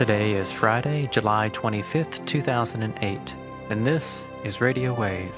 Today is Friday, July 25th, 2008, and this is Radio Wave.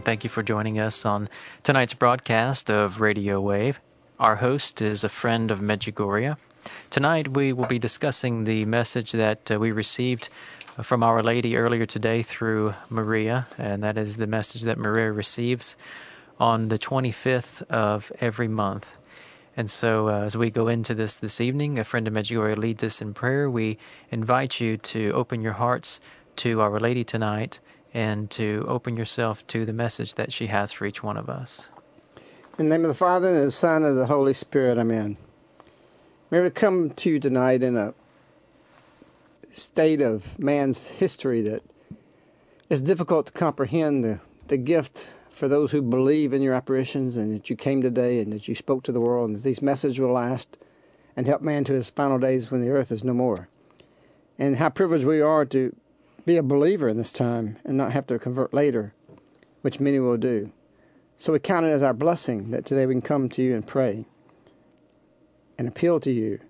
And thank you for joining us on tonight's broadcast of Radio Wave. Our host is a friend of Medjugorje. Tonight, we will be discussing the message that uh, we received from Our Lady earlier today through Maria, and that is the message that Maria receives on the 25th of every month. And so, uh, as we go into this this evening, a friend of Medjugorje leads us in prayer. We invite you to open your hearts to Our Lady tonight and to open yourself to the message that she has for each one of us. In the name of the Father, and the Son, and the Holy Spirit, amen. May we come to you tonight in a state of man's history that is difficult to comprehend the, the gift for those who believe in your apparitions and that you came today and that you spoke to the world and that these messages will last and help man to his final days when the earth is no more. And how privileged we are to be a believer in this time and not have to convert later, which many will do. So we count it as our blessing that today we can come to you and pray and appeal to you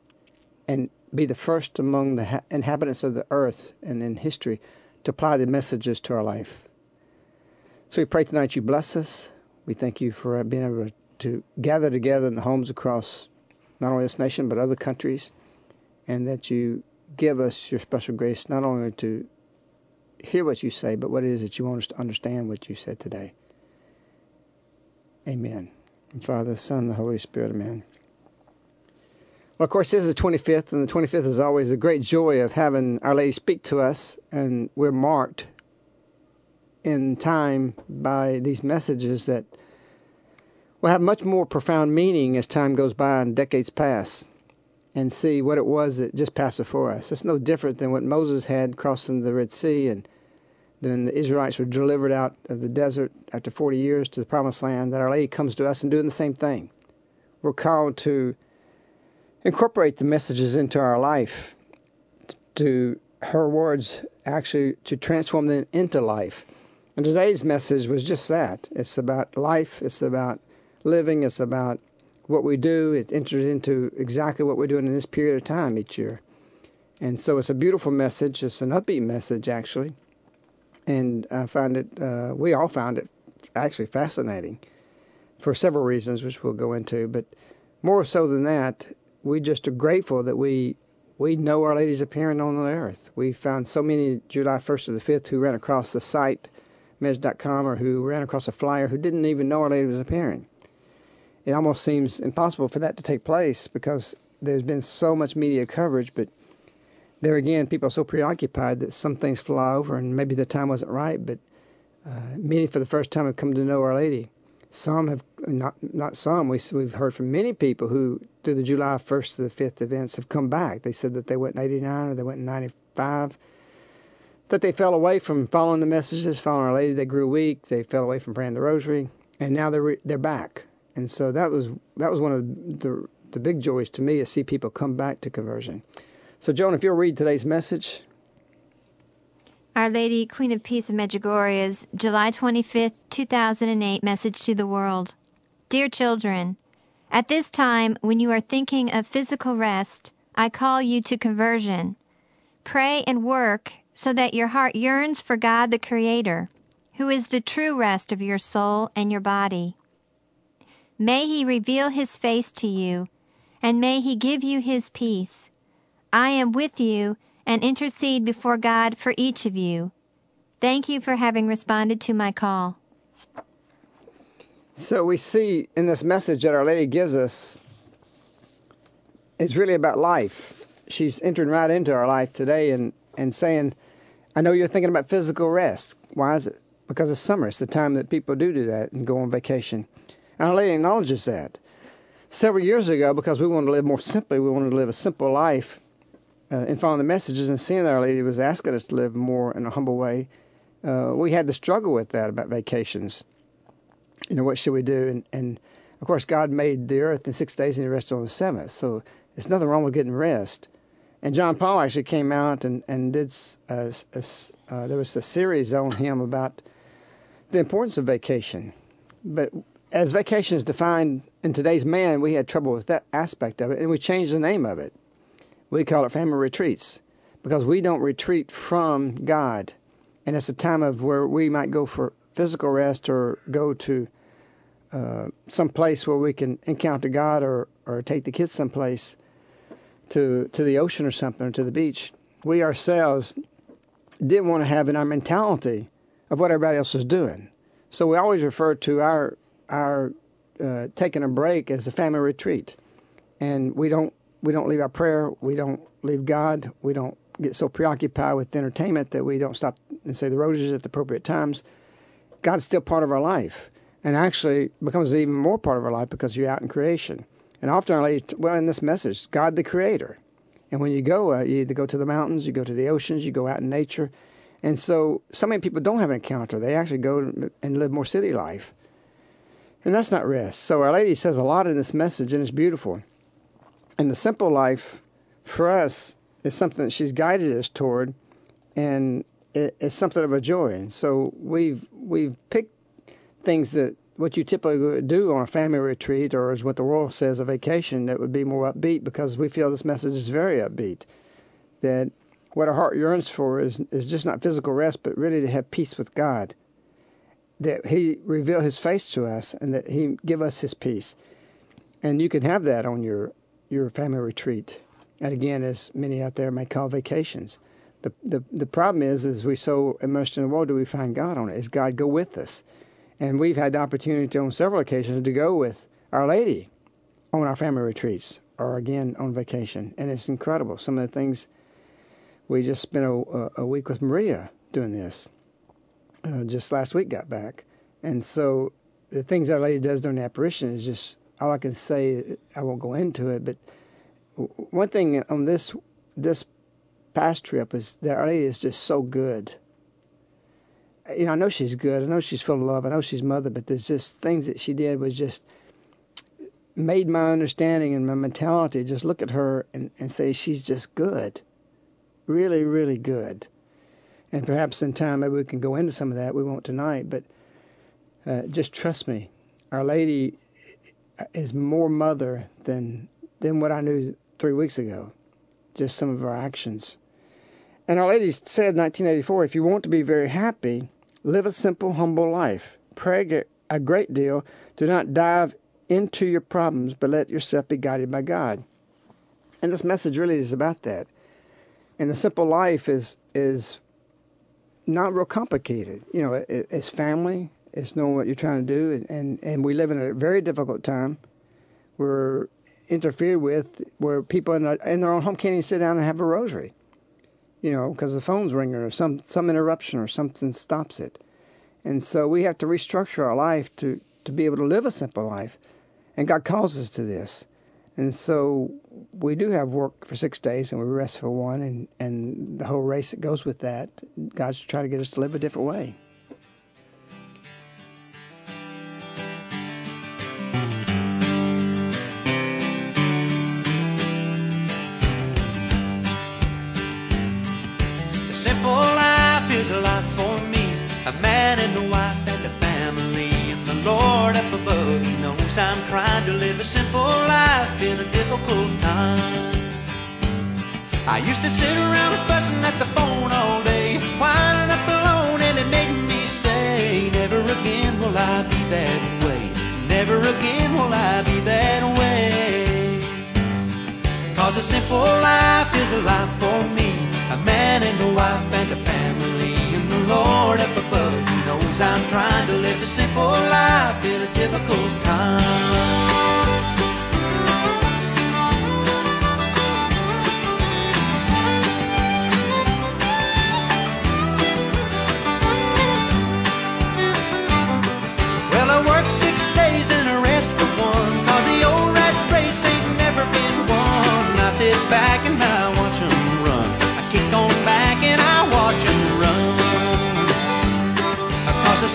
and be the first among the ha- inhabitants of the earth and in history to apply the messages to our life. So we pray tonight you bless us. We thank you for being able to gather together in the homes across not only this nation but other countries, and that you give us your special grace not only to hear what you say, but what it is that you want us to understand what you said today. Amen. And Father, Son, the Holy Spirit, amen. Well, of course, this is the 25th, and the 25th is always the great joy of having Our Lady speak to us, and we're marked in time by these messages that will have much more profound meaning as time goes by and decades pass and see what it was that just passed before us. It's no different than what Moses had crossing the Red Sea and then the Israelites were delivered out of the desert after 40 years to the promised land, that Our Lady comes to us and doing the same thing. We're called to incorporate the messages into our life, to her words actually to transform them into life. And today's message was just that. It's about life, it's about living, it's about what we do. It enters into exactly what we're doing in this period of time each year. And so it's a beautiful message. It's an upbeat message, actually. And I find it, uh, we all found it actually fascinating for several reasons, which we'll go into. But more so than that, we just are grateful that we we know Our Lady's appearing on the earth. We found so many July 1st to the 5th who ran across the site, mej.com, or who ran across a flyer who didn't even know Our Lady was appearing. It almost seems impossible for that to take place because there's been so much media coverage, but there again, people are so preoccupied that some things fly over, and maybe the time wasn't right. But uh, many, for the first time, have come to know Our Lady. Some have not not some. We, we've heard from many people who, through the July 1st to the 5th events, have come back. They said that they went in 89 or they went in 95. That they fell away from following the messages, following Our Lady. They grew weak. They fell away from praying the Rosary, and now they're they're back. And so that was that was one of the the big joys to me to see people come back to conversion. So, Joan, if you'll read today's message. Our Lady, Queen of Peace of Medjugorje's July 25th, 2008 message to the world. Dear children, at this time when you are thinking of physical rest, I call you to conversion. Pray and work so that your heart yearns for God the Creator, who is the true rest of your soul and your body. May He reveal His face to you and may He give you His peace. I am with you and intercede before God for each of you. Thank you for having responded to my call. So we see in this message that Our Lady gives us is really about life. She's entering right into our life today and, and saying, I know you're thinking about physical rest. Why is it? Because it's summer. It's the time that people do do that and go on vacation. And Our Lady acknowledges that. Several years ago, because we wanted to live more simply, we wanted to live a simple life uh, in following the messages and seeing that Our Lady was asking us to live more in a humble way, uh, we had to struggle with that about vacations. You know, what should we do? And, and of course, God made the earth in six days and He rested on the seventh. So there's nothing wrong with getting rest. And John Paul actually came out and, and did, a, a, uh, there was a series on him about the importance of vacation. But as vacation is defined in today's man, we had trouble with that aspect of it, and we changed the name of it. We call it family retreats because we don't retreat from God. And it's a time of where we might go for physical rest or go to uh, some place where we can encounter God or, or take the kids someplace to, to the ocean or something or to the beach. We ourselves didn't want to have in our mentality of what everybody else was doing. So we always refer to our our uh, taking a break as a family retreat, and we don't we don't leave our prayer. We don't leave God. We don't get so preoccupied with entertainment that we don't stop and say the rosary at the appropriate times. God's still part of our life, and actually becomes even more part of our life because you're out in creation. And often, I well, in this message, God the Creator. And when you go, uh, you either go to the mountains, you go to the oceans, you go out in nature. And so, so many people don't have an encounter. They actually go and live more city life. And that's not rest. So, Our Lady says a lot in this message, and it's beautiful. And the simple life for us is something that she's guided us toward, and it's something of a joy. And so, we've, we've picked things that what you typically do on a family retreat or is what the world says a vacation that would be more upbeat because we feel this message is very upbeat. That what our heart yearns for is, is just not physical rest, but really to have peace with God. That He reveal His face to us and that He give us His peace. And you can have that on your, your family retreat. And again, as many out there may call vacations. The, the, the problem is, is we so immersed in the world, do we find God on it? Is God go with us? And we've had the opportunity on several occasions to go with Our Lady on our family retreats or again on vacation. And it's incredible. Some of the things we just spent a, a week with Maria doing this. Uh, just last week got back. And so the things Our Lady does during the apparition is just all I can say. I won't go into it, but one thing on this this past trip is that Our Lady is just so good you know, I know she's good. I know she's full of love. I know she's mother, but there's just things that she did was just made my understanding and my mentality just look at her and, and say she's just good. Really, really good. And perhaps in time maybe we can go into some of that. We won't tonight, but uh, just trust me. Our Lady is more mother than than what I knew three weeks ago. Just some of our actions. And Our Lady said in 1984 if you want to be very happy, live a simple, humble life. Pray a great deal. Do not dive into your problems, but let yourself be guided by God. And this message really is about that. And the simple life is is not real complicated. You know, it, it's family. It's knowing what you're trying to do, and and we live in a very difficult time. We're interfered with where people in, in their own home can't even sit down and have a rosary you know, because the phone's ringing or some some interruption or something stops it. And so we have to restructure our life to to be able to live a simple life. And God calls us to this. And so we do have work for six days and we rest for one and, and the whole race that goes with that. God's trying to get us to live a different way. I'm trying to live a simple life in a difficult time. I used to sit around fussing at the phone all day, winding up alone, and it made me say, Never again will I be that way. Never again will I be that way. Cause a simple life is a life for me. A man and a wife and a family. And the Lord up above knows I'm trying to live a simple life in a difficult time.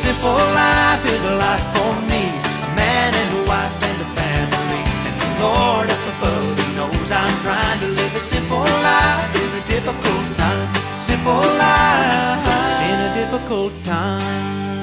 Simple life is a life for me. A man and a wife and a family. And the Lord up above he knows I'm trying to live a simple life in a difficult time. Simple life in a difficult time.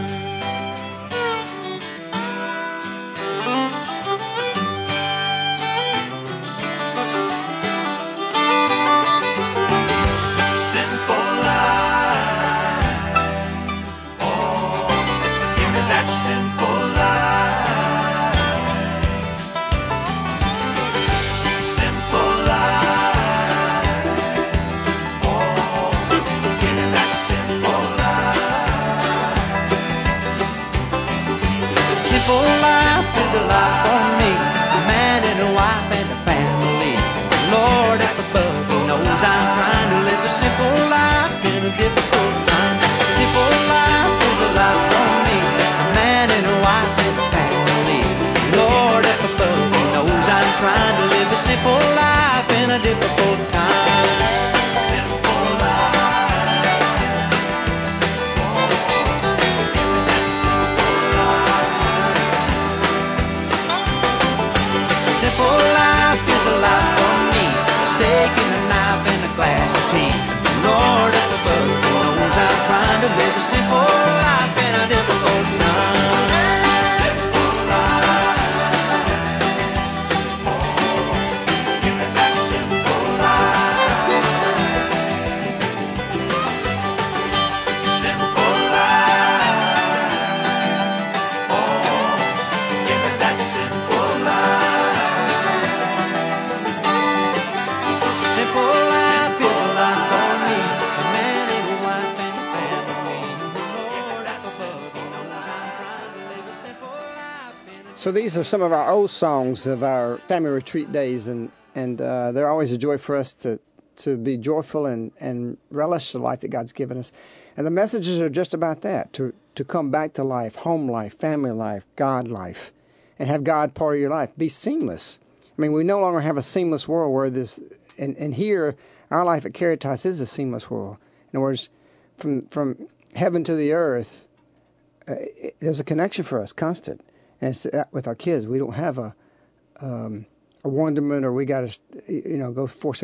So these are some of our old songs of our family retreat days, and and uh, they're always a joy for us to to be joyful and and relish the life that God's given us. And the messages are just about that: to to come back to life, home life, family life, God life, and have God part of your life. Be seamless. I mean, we no longer have a seamless world where this, and and here our life at Caritas is a seamless world. In other words, from from heaven to the earth, uh, it, there's a connection for us, constant. And that with our kids. We don't have a um, a wonderment or we got to you know go force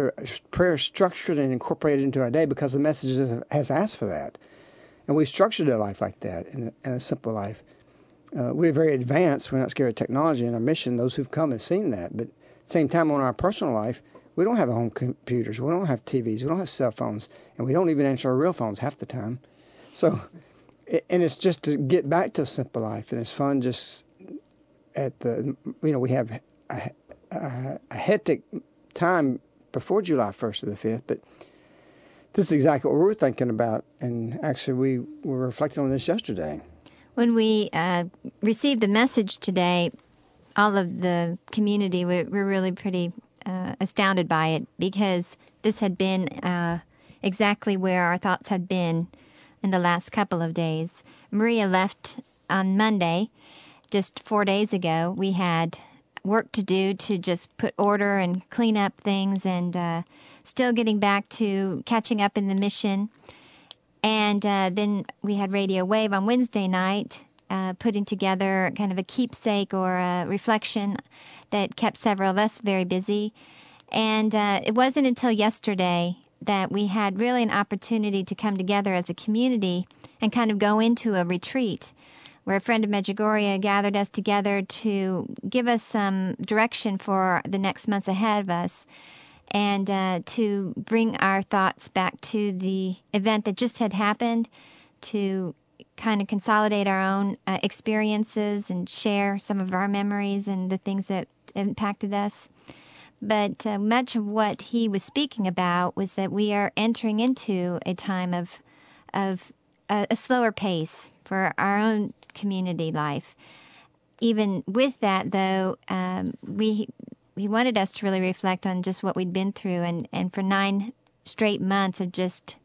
prayer structured and incorporated into our day because the message has- asked for that, and we structured our life like that in a, in a simple life. Uh, we're very advanced. We're not scared of technology and our mission. Those who've come have seen that. But at the same time, on our personal life, we don't have home computers. We don't have TVs. We don't have cell phones, and we don't even answer our real phones half the time. So, and it's just to get back to a simple life, and it's fun. Just at the, you know, we have a, a, a hectic time before July first to the fifth, but this is exactly what we were thinking about, and actually, we were reflecting on this yesterday. When we uh, received the message today, all of the community were, were really pretty uh, astounded by it because this had been uh, exactly where our thoughts had been in the last couple of days. Maria left on Monday, just four days ago. We had work to do to just put order and clean up things and uh, still getting back to catching up in the mission. And uh, then we had Radio Wave on Wednesday night, uh, putting together kind of a keepsake or a reflection that kept several of us very busy. And uh, it wasn't until yesterday that we had really an opportunity to come together as a community and kind of go into a retreat where a friend of Medjugorje gathered us together to give us some direction for the next months ahead of us and uh, to bring our thoughts back to the event that just had happened, to kind of consolidate our own uh, experiences and share some of our memories and the things that impacted us. But uh, much of what he was speaking about was that we are entering into a time of of a, a slower pace for our own community life. Even with that, though, um, we he wanted us to really reflect on just what we'd been through, and and for nine straight months of just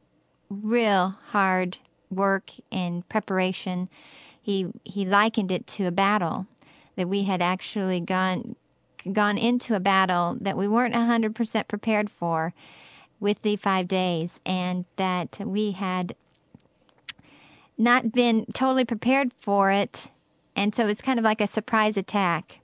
real hard work and preparation, he he likened it to a battle that we had actually gone gone into a battle that we weren't 100% prepared for with the 5 days and that we had not been totally prepared for it and so it was kind of like a surprise attack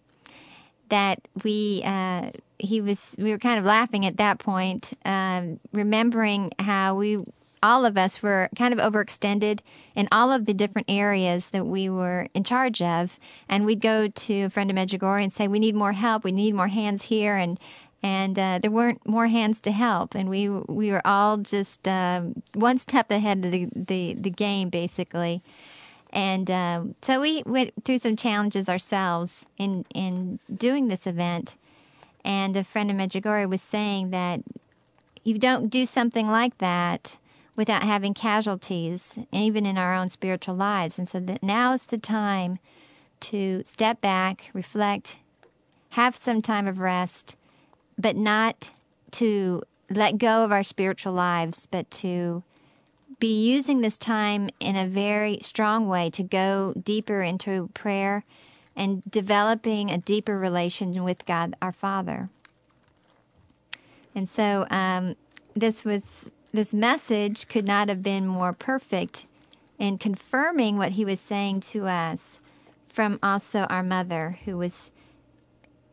that we uh, he was we were kind of laughing at that point um, remembering how we all of us were kind of overextended in all of the different areas that we were in charge of. And we'd go to a friend of Medjugorje and say, "We need more help. We need more hands here." And and uh, there weren't more hands to help, and we we were all just um, one step ahead of the the, the game, basically. And um, so we went through some challenges ourselves in in doing this event. And a friend of Medjugorje was saying that you don't do something like that without having casualties, even in our own spiritual lives. And so that now is the time to step back, reflect, have some time of rest, but not to let go of our spiritual lives, but to be using this time in a very strong way to go deeper into prayer and developing a deeper relation with God our Father. And so um, this was this message could not have been more perfect in confirming what he was saying to us from also our mother, who was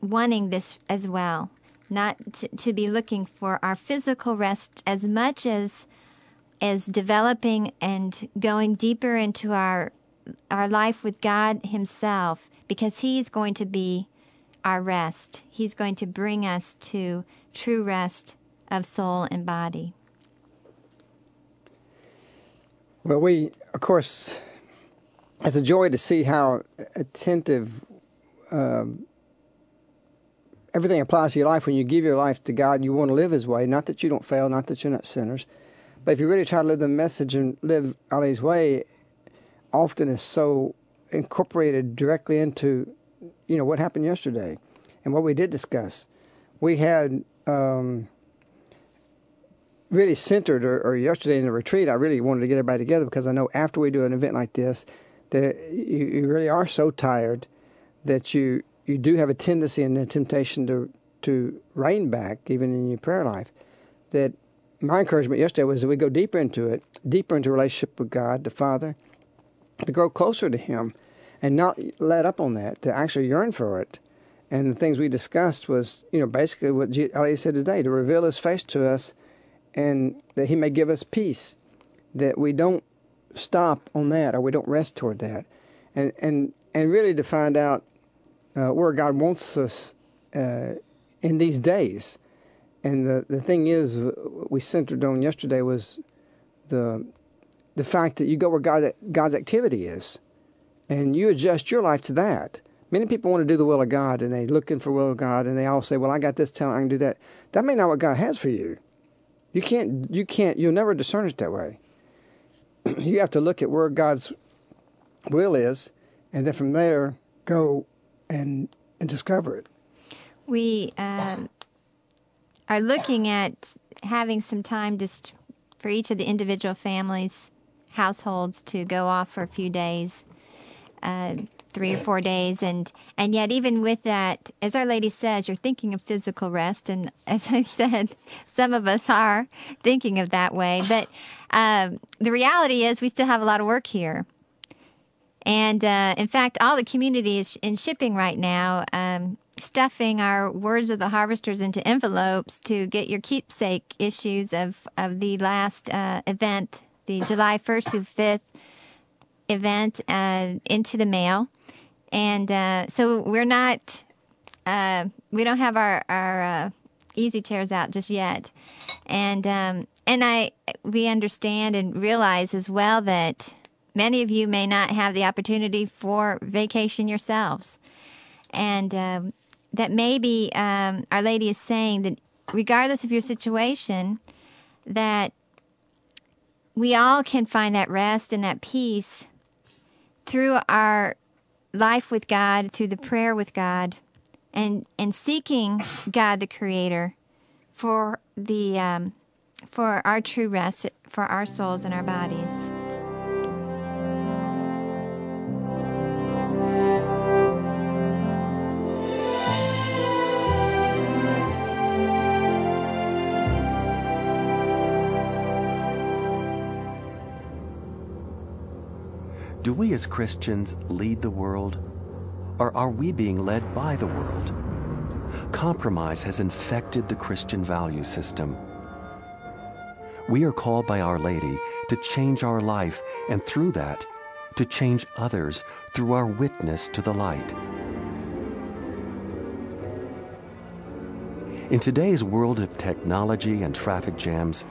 wanting this as well, not to, to be looking for our physical rest as much as as developing and going deeper into our our life with God himself because he's going to be our rest. He's going to bring us to true rest of soul and body. Well, we, of course, it's a joy to see how attentive um, everything applies to your life when you give your life to God and you want to live His way. Not that you don't fail, not that you're not sinners, but if you really try to live the message and live Our Lady's way, often is so incorporated directly into, you know, what happened yesterday and what we did discuss. We had. Um, really centered, or, or, yesterday in the retreat, I really wanted to get everybody together because I know after we do an event like this, that you, you really are so tired that you you do have a tendency and a temptation to to rein back even in your prayer life. That my encouragement yesterday was that we go deeper into it, deeper into relationship with God, the Father, to grow closer to Him, and not let up on that, to actually yearn for it. And the things we discussed was, you know, basically what Our Lady said today, to reveal His face to us and that He may give us peace, that we don't stop on that or we don't rest toward that, and and and really to find out uh, where God wants us uh, in these days. And the the thing is, we centered on yesterday was the the fact that you go where God God's activity is, and you adjust your life to that. Many people want to do the will of God, and they looking for will of God, and they all say, "Well, I got this talent, I can do that." That may not what God has for you. You can't, you can't, you'll never discern it that way. you have to look at where God's will is, and then from there go and and discover it. We um, are looking at having some time just for each of the individual families, households to go off for a few days. Uh, three or four days and and yet even with that as our lady says you're thinking of physical rest and as i said some of us are thinking of that way but um, the reality is we still have a lot of work here and uh, in fact all the community is in shipping right now um, stuffing our words of the harvesters into envelopes to get your keepsake issues of, of the last uh, event the july 1st through 5th event uh, into the mail. And uh, so we're not uh, we don't have our our uh, easy chairs out just yet, and um, and I we understand and realize as well that many of you may not have the opportunity for vacation yourselves, and um, that maybe um, Our Lady is saying that regardless of your situation, that we all can find that rest and that peace through our life with God, through the prayer with God, and and seeking God the Creator for the um, for our true rest for our souls and our bodies. Do we as Christians lead the world, or are we being led by the world? Compromise has infected the Christian value system. We are called by Our Lady to change our life, and through that, to change others through our witness to the light. In today's world of technology and traffic jams,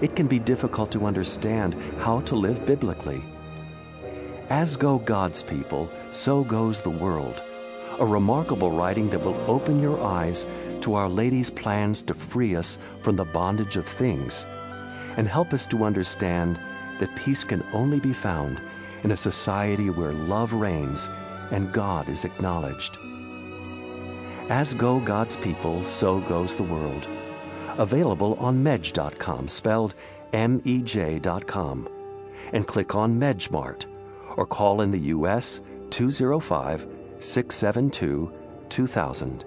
it can be difficult to understand how to live biblically. As go God's people, so goes the world. A remarkable writing that will open your eyes to Our Lady's plans to free us from the bondage of things and help us to understand that peace can only be found in a society where love reigns and God is acknowledged. As go God's people, so goes the world. Available on mej.com, spelled M E J.com, and click on Mejmart or call in the U.S. 205 672 2000.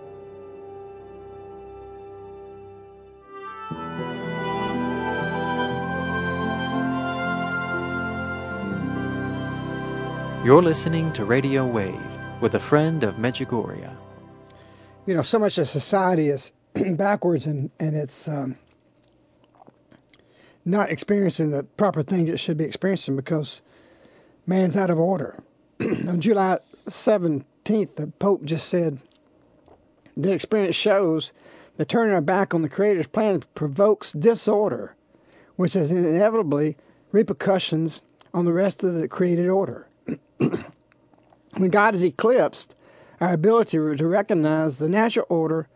You're listening to Radio Wave with a friend of Medjugorje. You know, so much of society is backwards and, and it's um, not experiencing the proper things it should be experiencing because man's out of order. On July 17th, the Pope just said the experience shows that turning our back on the Creator's plan provokes disorder, which has inevitably repercussions on the rest of the created order. when God is eclipsed, our ability to recognize the natural order,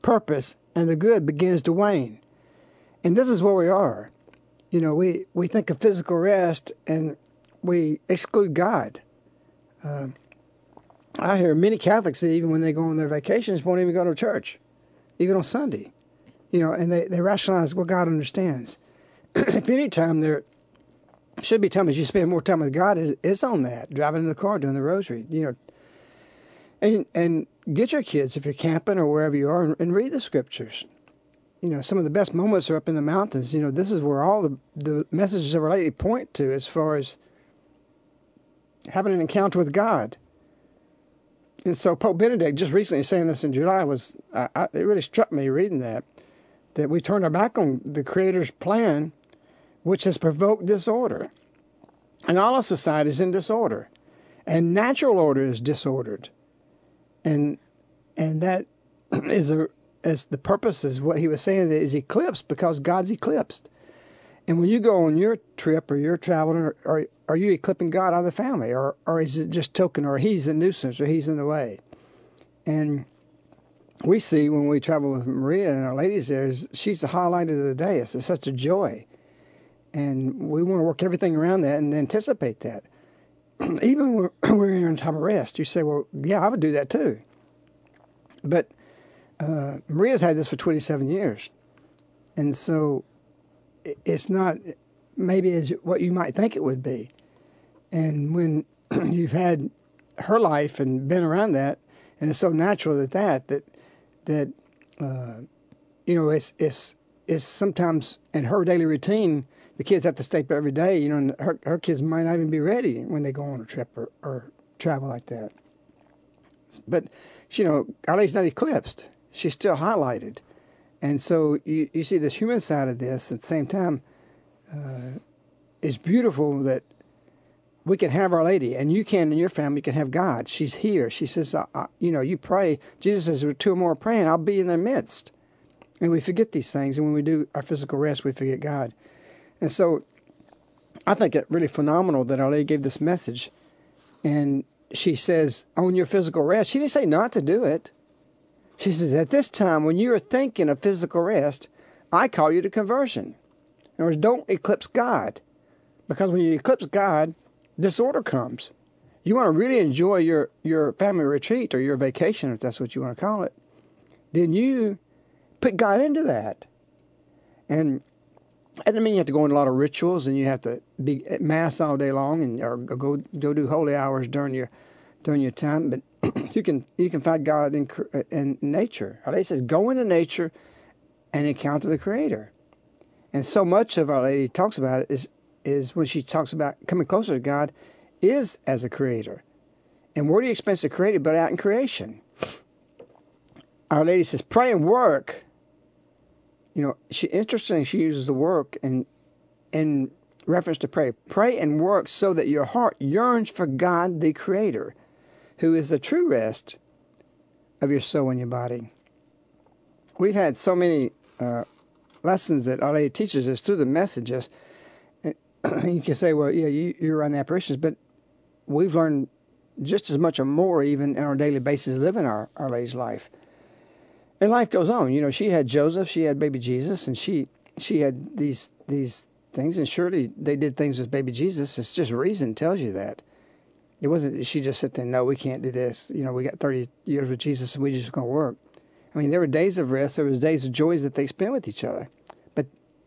purpose, and the good begins to wane. And this is where we are. You know, we, we think of physical rest and we exclude God. Uh, I hear many Catholics even when they go on their vacations won't even go to church, even on Sunday. You know, and they, they rationalize what God understands. if any time there should be time times you spend more time with God is is on that driving in the car doing the rosary. You know, and and get your kids if you're camping or wherever you are and, and read the scriptures. You know, some of the best moments are up in the mountains. You know, this is where all the the messages of Our Lady point to as far as having an encounter with God. And so Pope Benedict just recently saying this in July was I, I, it really struck me reading that that we turn our back on the Creator's plan, which has provoked disorder, and all of society is in disorder, and natural order is disordered, and and that is a as the purpose is what he was saying that is eclipsed because God's eclipsed. And when you go on your trip or you're traveling, or, or are you eclipsing God out of the family, or or is it just token, or he's a nuisance, or he's in the way? And we see when we travel with Maria and Our Lady's there, is she's the highlight of the day. It's, it's such a joy, and we want to work everything around that and anticipate that. Even when we're in time of rest, you say, "Well, yeah, I would do that too." But uh, Maria's had this for 27 years, and so it's not maybe as what you might think it would be. And when you've had her life and been around that, and it's so natural that that that uh, you know it's it's it's sometimes in her daily routine. The kids have to stay up every day, you know, and her her kids might not even be ready when they go on a trip or, or travel like that. But you know, Our Lady's not eclipsed; she's still highlighted, and so you you see this human side of this at the same time. Uh, it's beautiful that we can have Our Lady, and you can in your family can have God. She's here. She says, I, I, you know, you pray. Jesus says, "Where two or more praying, I'll be in their midst." And we forget these things, and when we do our physical rest, we forget God. And so, I think it really phenomenal that Our Lady gave this message, and she says, "On your physical rest." She didn't say not to do it. She says, At this time, when you are thinking of physical rest, I call you to conversion. In other words, don't eclipse God. Because when you eclipse God, disorder comes. You want to really enjoy your, your family retreat or your vacation, if that's what you want to call it, then you put God into that. And that doesn't mean you have to go in a lot of rituals and you have to be at mass all day long and or go go do holy hours during your during your time. But you can you can find God in in nature. Our Lady says, "Go into nature and encounter the Creator." And so much of Our Lady talks about it is is when she talks about coming closer to God, is as a creator. And where do you experience the creator but out in creation? Our Lady says, pray and work. You know, she interesting she uses the work in in reference to pray. Pray and work so that your heart yearns for God the Creator, who is the true rest of your soul and your body. We've had so many uh, lessons that Our Lady teaches us through the messages. You can say, well, yeah, you, you're on the apparitions, but we've learned just as much or more even on our daily basis living our, our Lady's life. And life goes on. You know, she had Joseph, she had baby Jesus, and she she had these these things, and surely they did things with baby Jesus. It's just reason tells you that. It wasn't she just said, there, no, we can't do this. You know, we got 30 years with Jesus and we just going to work. I mean, there were days of rest, there was days of joys that they spent with each other.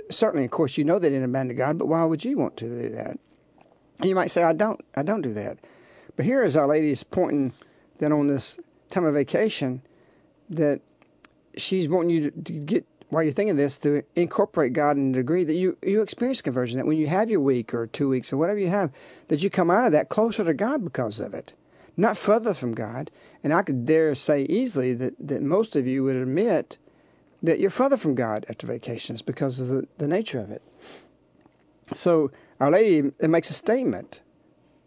Certainly, of course, you know they didn't abandon God, but why would you want to do that? And you might say, I don't, I don't do that. But here is Our Lady's pointing that on this time of vacation that she's wanting you to, to get while you're thinking this to incorporate God in a degree that you you experience conversion. That when you have your week or two weeks or whatever you have, that you come out of that closer to God because of it, not further from God. And I could dare say easily that that most of you would admit that you're further from God after vacations because of the, the nature of it. So Our Lady it makes a statement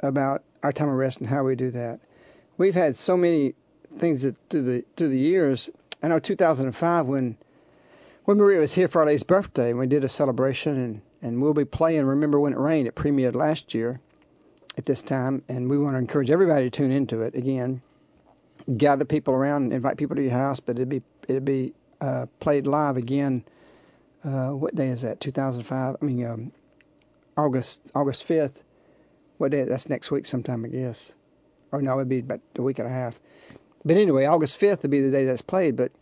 about our time of rest and how we do that. We've had so many things that through the through the years. I know 2005 when when Maria was here for Our Lady's birthday, and we did a celebration, and, and we'll be playing Remember When It Rained. It premiered last year at this time, and we want to encourage everybody to tune into it again. Gather people around, invite people to your house, but it'd be it'd be uh, played live again. Uh, what day is that? 2005. I mean, um, August August 5th. What day? That's next week sometime, I guess. Or no, it'd be about a week and a half. But anyway, August 5th would be the day that's played. But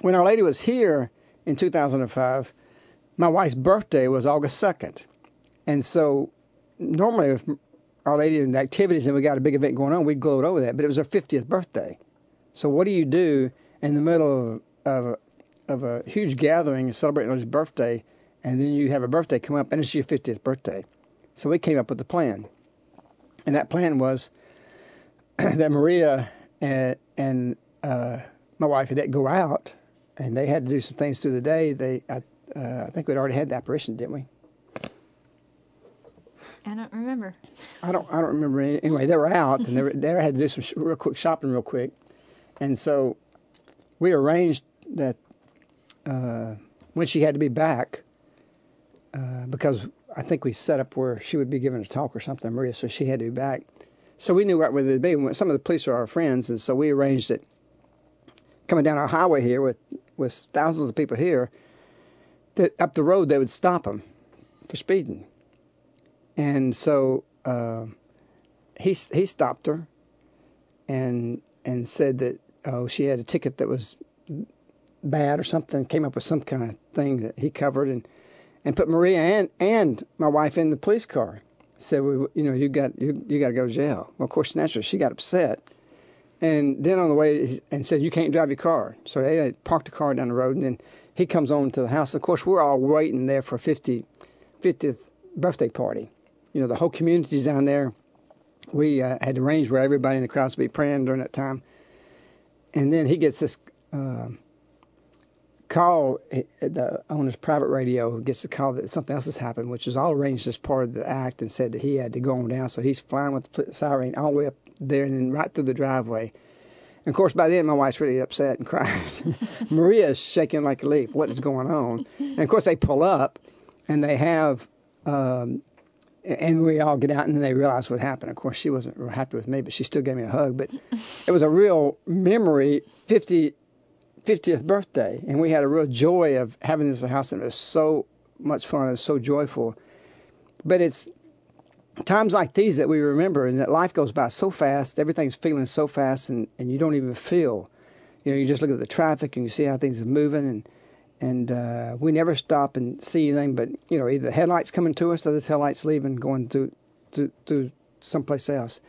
when Our Lady was here in 2005, my wife's birthday was August 2nd. And so normally, if Our Lady and the activities and we got a big event going on, we'd gloat over that. But it was her 50th birthday. So what do you do in the middle of, of, a, of a huge gathering celebrating his birthday, and then you have a birthday come up and it's your 50th birthday? So we came up with a plan. And that plan was that Maria and, and uh, my wife had to go out, and they had to do some things through the day. They, I, uh, I think we'd already had the apparition, didn't we? I don't remember. I don't. I don't remember. Any, anyway, they were out, and they, were, they had to do some sh- real quick shopping, real quick, and so we arranged that uh, when she had to be back, uh, because I think we set up where she would be giving a talk or something, Maria, so she had to be back. So we knew right where they'd be. Some of the police are our friends, and so we arranged it coming down our highway here with, with thousands of people here, that up the road they would stop them for speeding. And so uh, he he stopped her, and and said that oh she had a ticket that was bad or something. Came up with some kind of thing that he covered and and put Maria and and my wife in the police car. Said we you know you got you you got to go to jail. Well, of course naturally she got upset. And then on the way, and said, "You can't drive your car." So they parked the car down the road, and then he comes on to the house. Of course, we're all waiting there for 50, 50th birthday party. You know, the whole community's down there. We uh, had arranged where everybody in the crowd would be praying during that time. And then he gets this uh, call the, on his private radio. Gets a call that something else has happened, which was all arranged as part of the act, and said that he had to go on down. So he's flying with the siren all the way up there and then right through the driveway. And of course, by then, my wife's really upset and crying. Maria's shaking like a leaf. What is going on? And of course, they pull up and they have um, and we all get out and they realize what happened. Of course, she wasn't real happy with me, but she still gave me a hug. But it was a real memory 50, 50th birthday, and we had a real joy of having this house, and it was so much fun. Was so joyful. But it's times like these that we remember, and that life goes by so fast. Everything's feeling so fast, and, and you don't even feel. You know, you just look at the traffic and you see how things are moving, and and uh, we never stop and see anything but you know either the headlights coming to us or the taillights leaving, going to to to someplace else.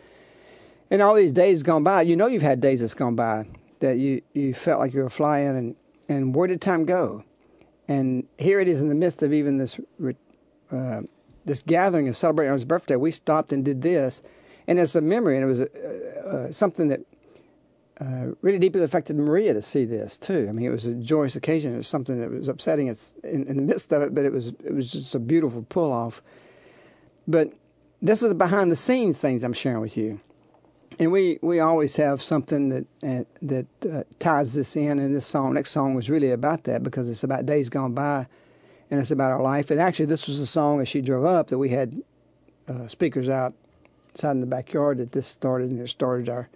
And all these days gone by, you know you've had days that's gone by that you you felt like you were flying, and and where did time go? And here it is in the midst of even this uh, this gathering of celebrating his birthday. We stopped and did this, and it's a memory, and it was something that uh, really deeply affected Maria to see this too. I mean, it was a joyous occasion. It was something that was upsetting it's in, in the midst of it, but it was it was just a beautiful pull off. But this is the behind the scenes things I'm sharing with you, and we, we always have something that uh, that uh, ties this in. And this song, next song, was really about that because it's about days gone by, and it's about our life. And actually, this was a song as she drove up that we had uh, speakers out outside in the backyard that this started, and it started our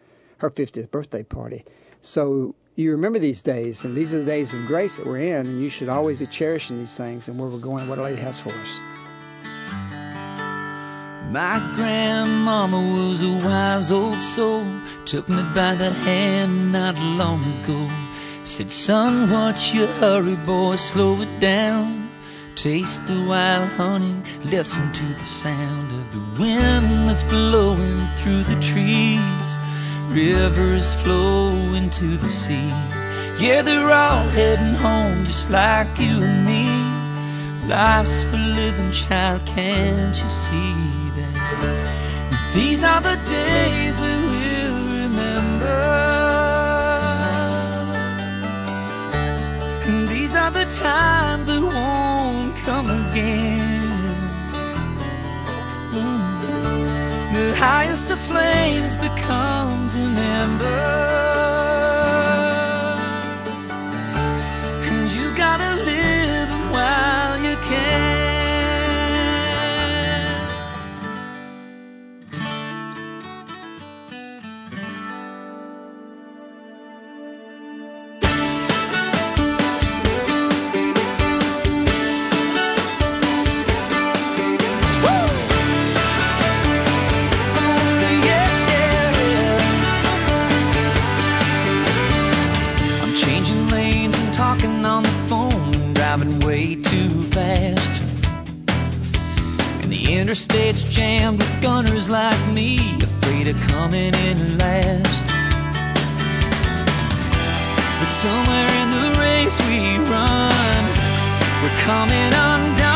her 50th birthday party. So you remember these days, and these are the days of grace that we're in, and you should always be cherishing these things and where we're going, what Our Lady has for us. My grandmama was a wise old soul, took me by the hand not long ago. Said, son, what's your hurry, boy, slow it down. Taste the wild honey, listen to the sound of the wind that's blowing through the trees. Rivers flow into the sea. Yeah, they're all heading home just like you and me. Life's for living, child, can't you see that? These are the days we will remember. And these are the times that won't come again. Mm. The highest of flames becomes an ember. Interstate's jammed with gunners like me, afraid of coming in last. But somewhere in the race we run, we're coming undone.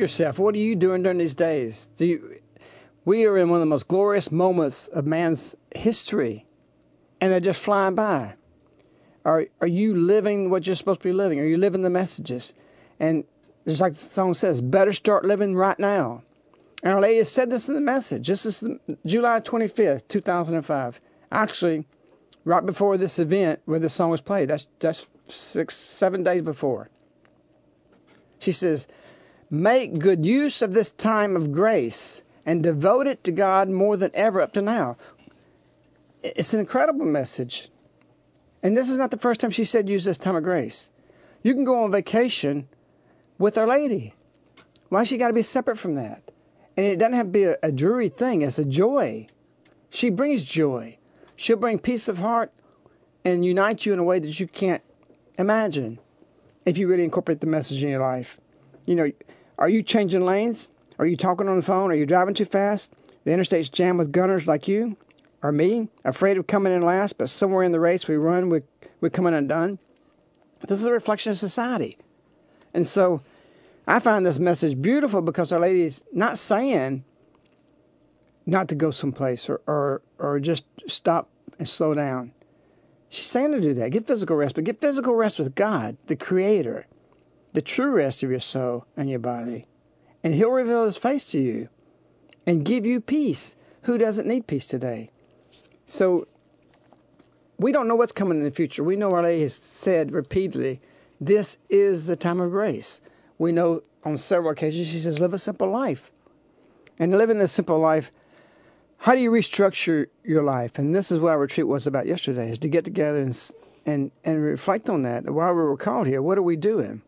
Yourself, what are you doing during these days? Do you, we are in one of the most glorious moments of man's history, and they're just flying by. Are, are you living what you're supposed to be living? Are you living the messages? And just like the song says, better start living right now. And Our Lady said this in the message. This is July 25th, 2005. Actually, right before this event where this song was played. That's, that's six, seven days before. She says, Make good use of this time of grace and devote it to God more than ever up to now. It's an incredible message. And this is not the first time she said use this time of grace. You can go on vacation with Our Lady. Why she got to be separate from that? And it doesn't have to be a, a dreary thing, it's a joy. She brings joy. She'll bring peace of heart and unite you in a way that you can't imagine if you really incorporate the message in your life. You know, are you changing lanes? Are you talking on the phone? Are you driving too fast? The interstate's jammed with gunners like you or me, afraid of coming in last, but somewhere in the race we run, we, we're coming undone. This is a reflection of society. And so I find this message beautiful because Our Lady's not saying not to go someplace or, or, or just stop and slow down. She's saying to do that. Get physical rest, but get physical rest with God, the Creator, the true rest of your soul and your body. And He'll reveal His face to you and give you peace. Who doesn't need peace today? So we don't know what's coming in the future. We know Our Lady has said repeatedly, this is the time of grace. We know on several occasions she says, live a simple life. And living this simple life how do you restructure your life? And this is what our retreat was about yesterday: is to get together and and and reflect on that. Why we were called here? What are we doing?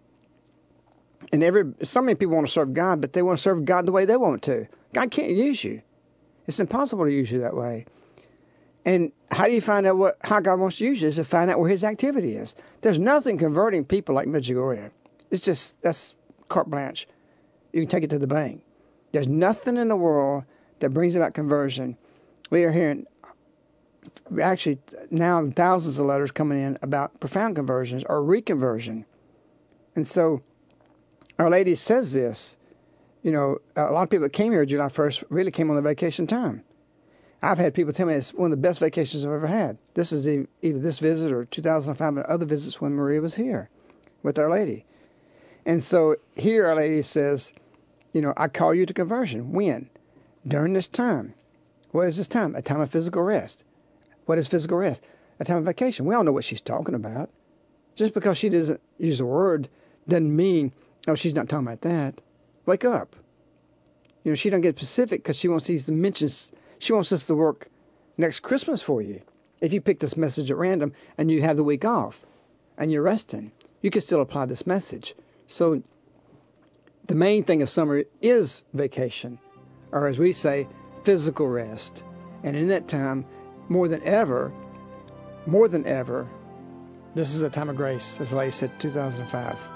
And every so many people want to serve God, but they want to serve God the way they want to. God can't use you. It's impossible to use you that way. And how do you find out what how God wants to use you? Is to find out where His activity is. There's nothing converting people like Medjugorje. It's just that's carte blanche. You can take it to the bank. There's nothing in the world that brings about conversion. We are hearing actually now thousands of letters coming in about profound conversions or reconversion. And so Our Lady says this. You know, a lot of people that came here July 1st really came on the vacation time. I've had people tell me it's one of the best vacations I've ever had. This is either this visit or 2005 and other visits when Maria was here with Our Lady. And so here Our Lady says, you know, I call you to conversion. When? during this time. What is this time? A time of physical rest. What is physical rest? A time of vacation. We all know what she's talking about. Just because she doesn't use the word doesn't mean, oh, she's not talking about that. Wake up. You know, she don't get specific because she wants these to mention, she wants us to work next Christmas for you. If you pick this message at random and you have the week off and you're resting, you can still apply this message. So the main thing of summer is vacation or as we say, physical rest. And in that time, more than ever, more than ever, this is a time of grace, as Lay said, 2005.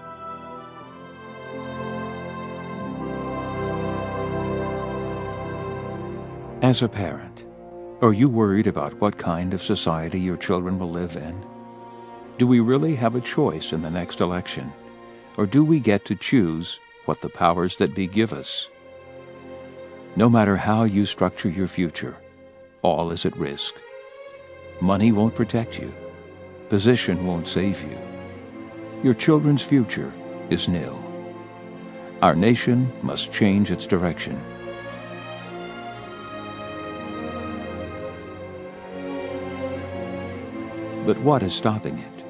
As a parent, are you worried about what kind of society your children will live in? Do we really have a choice in the next election? Or do we get to choose what the powers that be give us? No matter how you structure your future, all is at risk. Money won't protect you. Position won't save you. Your children's future is nil. Our nation must change its direction. But what is stopping it?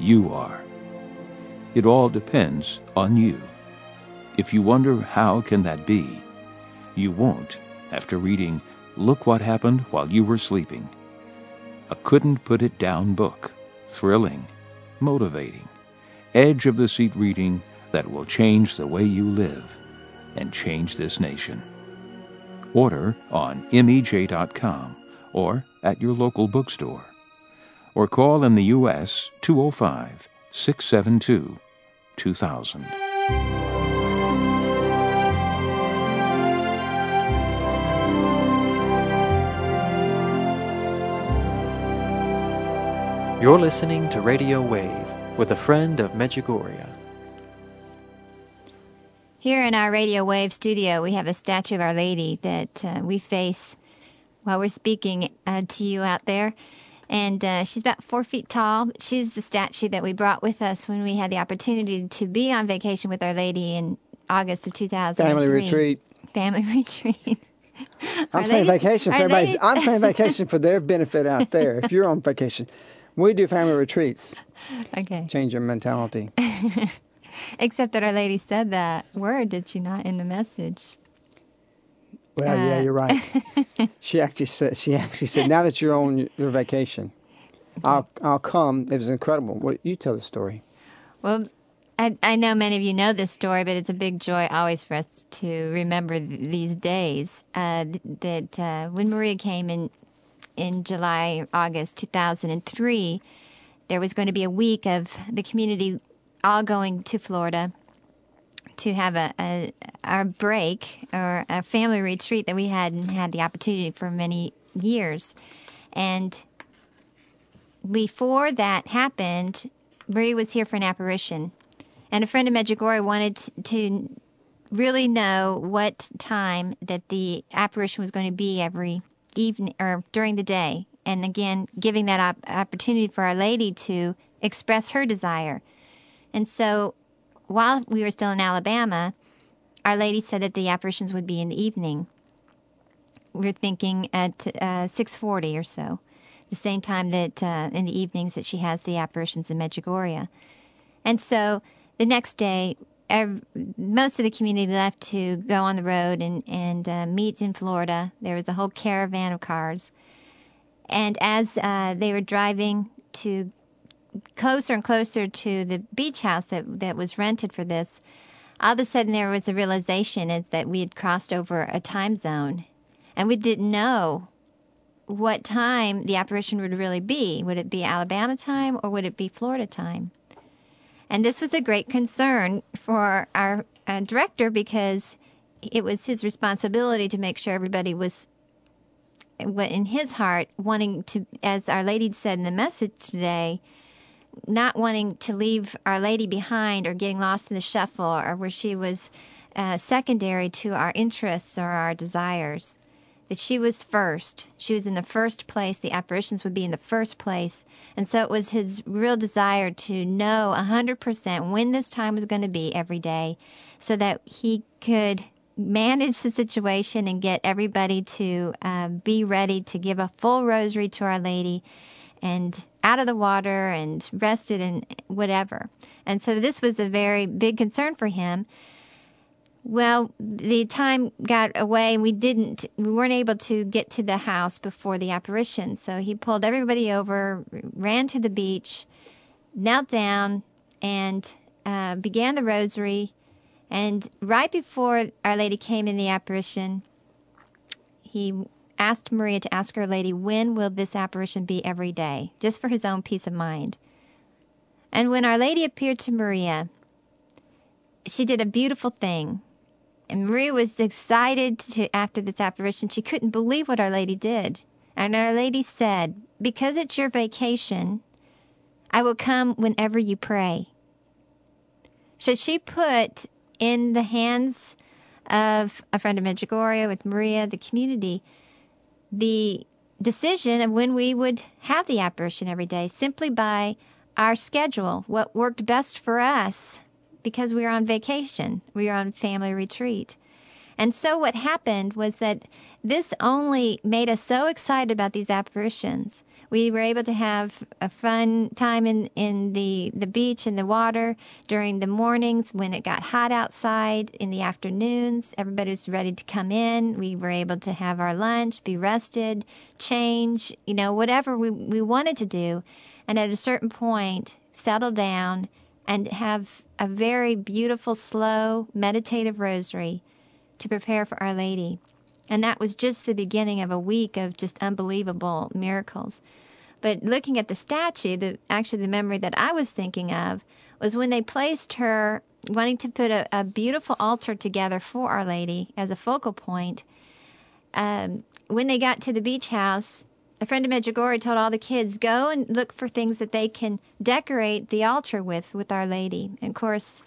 You are. It all depends on you. If you wonder how can that be, you won't after reading Look What Happened While You Were Sleeping. A couldn't put it down book, thrilling, motivating, edge of the seat reading that will change the way you live and change this nation. Order on mej.com or at your local bookstore. Or call in the U.S. 205 672 2000. You're listening to Radio Wave with a friend of Medjugorje. Here in our Radio Wave studio, we have a statue of Our Lady that uh, we face while we're speaking uh, to you out there. And uh, she's about four feet tall. She's the statue that we brought with us when we had the opportunity to be on vacation with Our Lady in August of 2003. Family retreat. Family retreat. I'm Our saying ladies- vacation for our everybody's. I'm saying vacation for their benefit out there. If you're on vacation, we do family retreats. Okay. Change your mentality. Except that Our Lady said that word, did she not, in the message? Well, yeah, Uh, you're right. she actually said. She actually said, "Now that you're on your vacation, I'll I'll come." It was incredible. What you tell the story? Well, I, I know many of you know this story, but it's a big joy always for us to remember th- these days. Uh, th- that uh, when Maria came in in July, August 2003, there was going to be a week of the community all going to Florida to have a, a break or a family retreat that we hadn't had the opportunity for many years, and before that happened, Marie was here for an apparition, and a friend of Medjugorje wanted to really know what time that the apparition was going to be every evening or during the day, and again giving that op- opportunity for Our Lady to express her desire. And so, while we were still in Alabama, Our Lady said that the apparitions would be in the evening. We are thinking at uh, six forty or so the same time that uh, in the evenings that she has the apparitions in Medjugorje. And so the next day, ev- most of the community left to go on the road and, and uh, meet in Florida. There was a whole caravan of cars. And as uh, they were driving to closer and closer to the beach house that, that was rented for this, all of a sudden there was a realization is that we had crossed over a time zone. And we didn't know what time the apparition would really be. Would it be Alabama time or would it be Florida time? And this was a great concern for our uh, director because it was his responsibility to make sure everybody was what in his heart wanting to as our lady said in the message today not wanting to leave our lady behind or getting lost in the shuffle or where she was uh, secondary to our interests or our desires that she was first. She was in the first place. The apparitions would be in the first place. And so it was his real desire to know 100% when this time was going to be every day so that he could manage the situation and get everybody to uh, be ready to give a full rosary to Our Lady and out of the water and rested and whatever. And so this was a very big concern for him. Well, the time got away and we didn't, we weren't able to get to the house before the apparition. So he pulled everybody over, ran to the beach, knelt down, and uh, began the rosary. And right before Our Lady came in the apparition, he asked Maria to ask Our Lady, when will this apparition be every day? Just for his own peace of mind. And when Our Lady appeared to Maria, she did a beautiful thing. And Maria was excited to, after this apparition. She couldn't believe what Our Lady did. And Our Lady said, Because it's your vacation, I will come whenever you pray. So she put in the hands of a friend of Medjugorje with Maria, the community, the decision of when we would have the apparition every day simply by our schedule, what worked best for us because we were on vacation, we were on family retreat. And so what happened was that this only made us so excited about these apparitions. We were able to have a fun time in, in the, the beach and the water during the mornings when it got hot outside. In the afternoons, everybody was ready to come in. We were able to have our lunch, be rested, change, you know, whatever we, we wanted to do. And at a certain point, settle down and have a very beautiful, slow, meditative rosary to prepare for Our Lady. And that was just the beginning of a week of just unbelievable miracles. But looking at the statue, the actually the memory that I was thinking of was when they placed her wanting to put a, a beautiful altar together for Our Lady as a focal point. Um, when they got to the beach house, a friend of Medjugorje told all the kids go and look for things that they can decorate the altar with with Our Lady. And of course,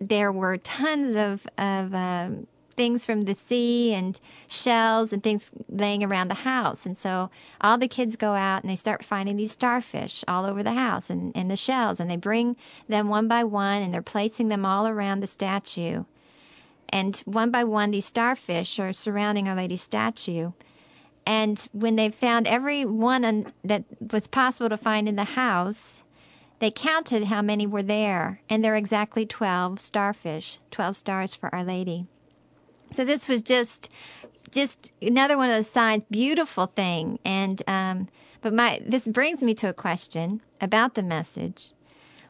there were tons of of um, things from the sea and shells and things laying around the house. And so all the kids go out and they start finding these starfish all over the house and, and the shells. And they bring them one by one and they're placing them all around the statue. And one by one, these starfish are surrounding Our Lady's statue. And when they found every one that was possible to find in the house, they counted how many were there, and there are exactly 12 starfish, 12 stars for Our Lady. So this was just just another one of those signs, beautiful thing. And um, but my this brings me to a question about the message,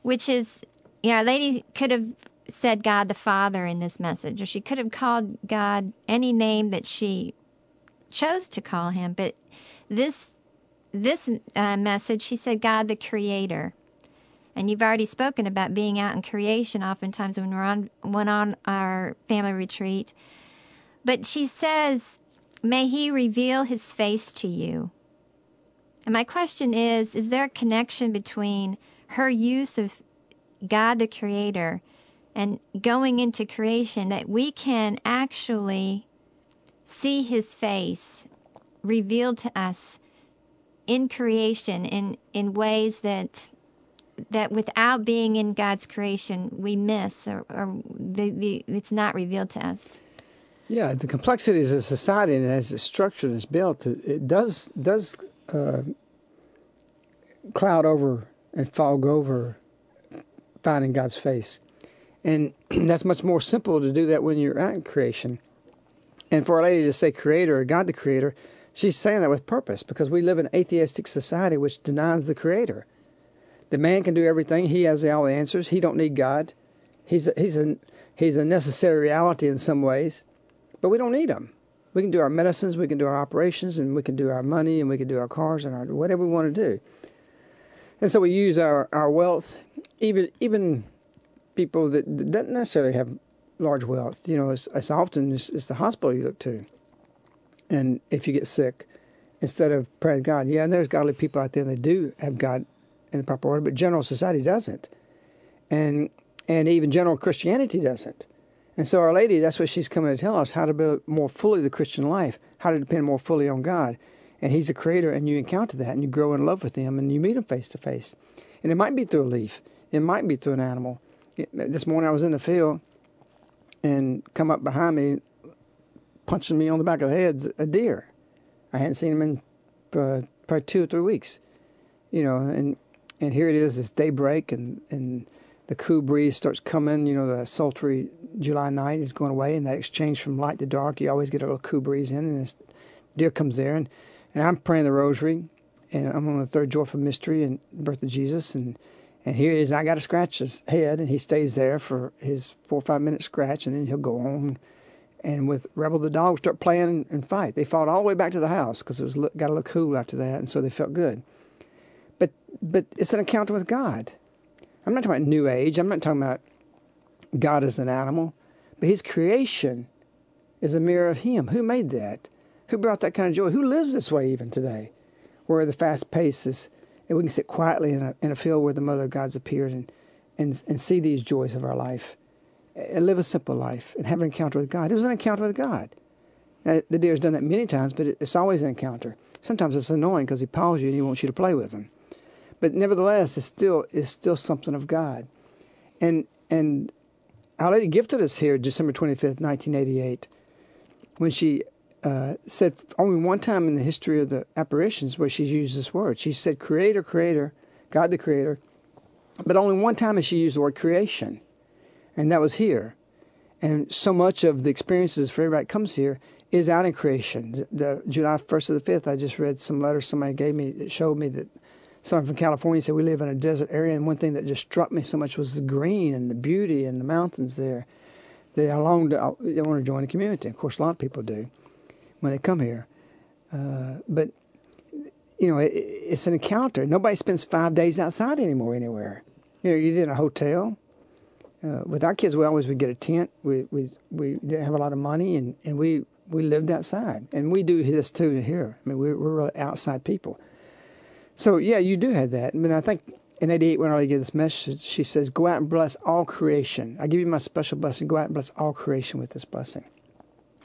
which is, yeah, Our Lady could have said God the Father in this message, or she could have called God any name that she chose to call him. But this this uh, message, she said God the Creator. And you've already spoken about being out in creation. Oftentimes, when we're on when on our family retreat, but she says, May he reveal his face to you. And my question is Is there a connection between her use of God the Creator and going into creation that we can actually see his face revealed to us in creation in, in ways that that without being in God's creation we miss or, or the, the, it's not revealed to us. Yeah, the complexities of society and as it's structured and it's built, it does does uh, cloud over and fog over finding God's face, and that's much more simple to do that when you're at creation. And for Our Lady to say Creator or God the Creator, she's saying that with purpose because we live in an atheistic society which denies the Creator. The man can do everything; he has all the answers. He don't need God. He's a, he's a he's a necessary reality in some ways but we don't need them. We can do our medicines, we can do our operations, and we can do our money, and we can do our cars, and our whatever we want to do. And so we use our, our wealth, even even people that, that don't necessarily have large wealth. You know, it's, it's often it's, it's, the hospital you look to. And if you get sick, instead of praying God, yeah, and there's godly people out there that do have God in the proper order, but general society doesn't, and and even general Christianity doesn't. And so, Our Lady, that's what she's coming to tell us how to build more fully the Christian life, how to depend more fully on God. And He's a creator, and you encounter that, and you grow in love with Him, and you meet Him face to face. And it might be through a leaf, it might be through an animal. This morning I was in the field, and come up behind me, punching me on the back of the head, a deer. I hadn't seen him in uh, probably two or three weeks, you know, and and here it is, it's daybreak, and and the cool breeze starts coming. You know, the sultry July night is going away, and that exchange from light to dark, you always get a little cool breeze in, and this deer comes there, and, and I'm praying the rosary, and I'm on the third joyful mystery and the birth of Jesus, and and here it is. I got to scratch his head, and he stays there for his four or five minute scratch, and then he'll go on. And with Rebel the dog, start playing and fight. They fought all the way back to the house because it was got a little cool after that, and so they felt good. But but it's an encounter with God. I'm not talking about New Age. I'm not talking about God as an animal, but His creation is a mirror of Him. Who made that? Who brought that kind of joy? Who lives this way even today, where the fast pace is, and we can sit quietly in a, in a field where the Mother of God's appeared and, and, and see these joys of our life and live a simple life and have an encounter with God. It was an encounter with God. Now, the deer's done that many times, but it's always an encounter. Sometimes it's annoying because he paws you and he wants you to play with him but nevertheless, it's still it's still something of God, and and Our Lady gifted us here December twenty fifth, nineteen eighty eight, when she uh, said only one time in the history of the apparitions where she's used this word. She said Creator, Creator, God the Creator, but only one time has she used the word creation, and that was here. And so much of the experiences for everybody that comes here is out in creation. The, the July 1st or the 5th, I just read some letters somebody gave me that showed me that someone from California said we live in a desert area, and one thing that just struck me so much was the green and the beauty and the mountains there. That I long to, I want to join the community. Of course, a lot of people do when they come here. Uh, but you know, it, it's an encounter. Nobody spends five days outside anymore anywhere. You know, you did in a hotel. Uh, with our kids, we always would get a tent. We we we didn't have a lot of money, and, and we we lived outside, and we do this too here. I mean, we're we're really outside people. So yeah, you do have that. I mean, I think in 88, when I gave this message, she says, Go out and bless all creation. I give you my special blessing. Go out and bless all creation with this blessing.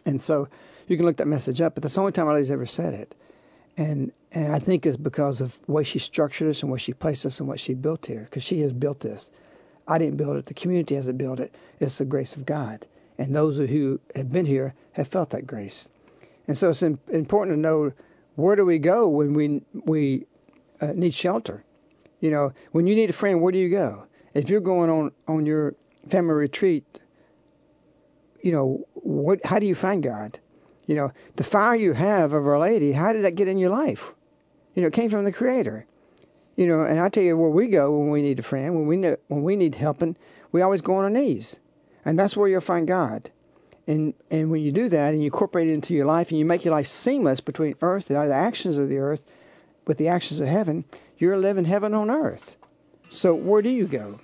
And so you can look that message up, but that's the only time Lady's ever said it. And and I think it's because of the way she structured us and where she placed us and what she built here, because she has built this. I didn't build it. The community hasn't built it. It's the grace of God. And those who have been here have felt that grace. And so it's important to know where do we go when we, we uh, need shelter? You know, when you need a friend, where do you go? If you're going on, on your family retreat, you know, what, how do you find God? You know, the fire you have of Our Lady, how did that get in your life? You know, it came from the Creator. You know, and I tell you where we go when we need a friend, when we need, when we need helping, we always go on our knees, and that's where you'll find God. And and when you do that, and you incorporate it into your life, and you make your life seamless between earth, and the actions of the earth, with the actions of heaven, you're living heaven on earth. So where do you go?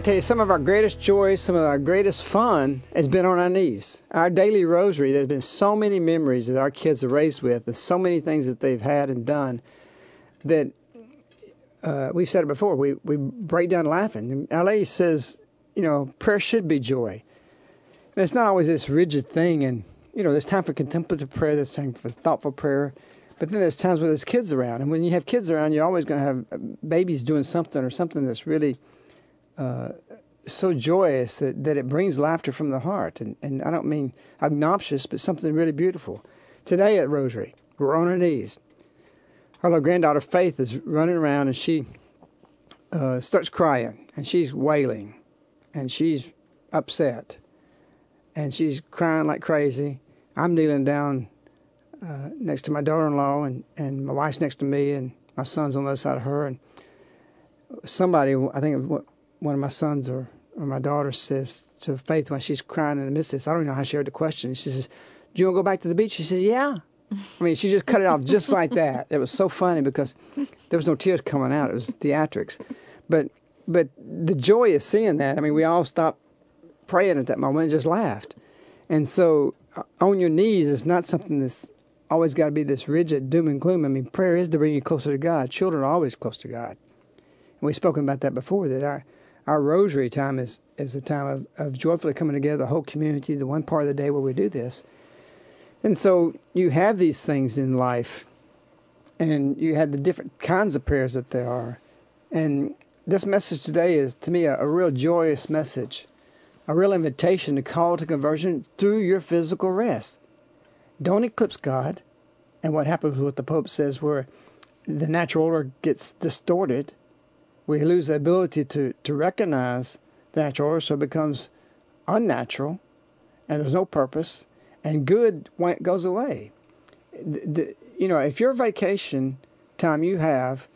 I tell you, some of our greatest joys, some of our greatest fun has been on our knees. Our daily rosary, there's been so many memories that our kids are raised with, and so many things that they've had and done that uh, we've said it before, we, we break down laughing. And Lady says, you know, prayer should be joy. And it's not always this rigid thing, and, you know, there's time for contemplative prayer, there's time for thoughtful prayer. But then there's times where there's kids around, and when you have kids around, you're always going to have uh, babies doing something or something that's really so joyous that, that it brings laughter from the heart. And, and I don't mean obnoxious, but something really beautiful. Today at Rosary, we're on our knees. Our little granddaughter Faith is running around and she uh, starts crying and she's wailing and she's upset and she's crying like crazy. I'm kneeling down uh, next to my daughter-in-law and, and my wife's next to me and my son's on the other side of her and somebody I think one of my sons or, or my daughter says to Faith when she's crying in the midst of this I don't even know how she heard the question she says do you want to go back to the beach she says yeah I mean, she just cut it off just like that. It was so funny because there was no tears coming out. It was theatrics. But but the joy of seeing that. I mean, we all stopped praying at that moment and just laughed. And so, uh, on your knees is not something that's always got to be this rigid doom and gloom. I mean, prayer is to bring you closer to God. Children are always close to God. And we've spoken about that before. That our our rosary time is is a time of, of joyfully coming together, the whole community, the one part of the day where we do this. And so you have these things in life, and you have the different kinds of prayers that there are. And this message today is, to me, a, a real joyous message, a real invitation to call to conversion through your physical rest. Don't eclipse God. And what happens with what the Pope says, where the natural order gets distorted, we lose the ability to, to recognize the natural order, so it becomes unnatural, and there's no purpose and good goes away. The, the, you know, if your vacation time you have,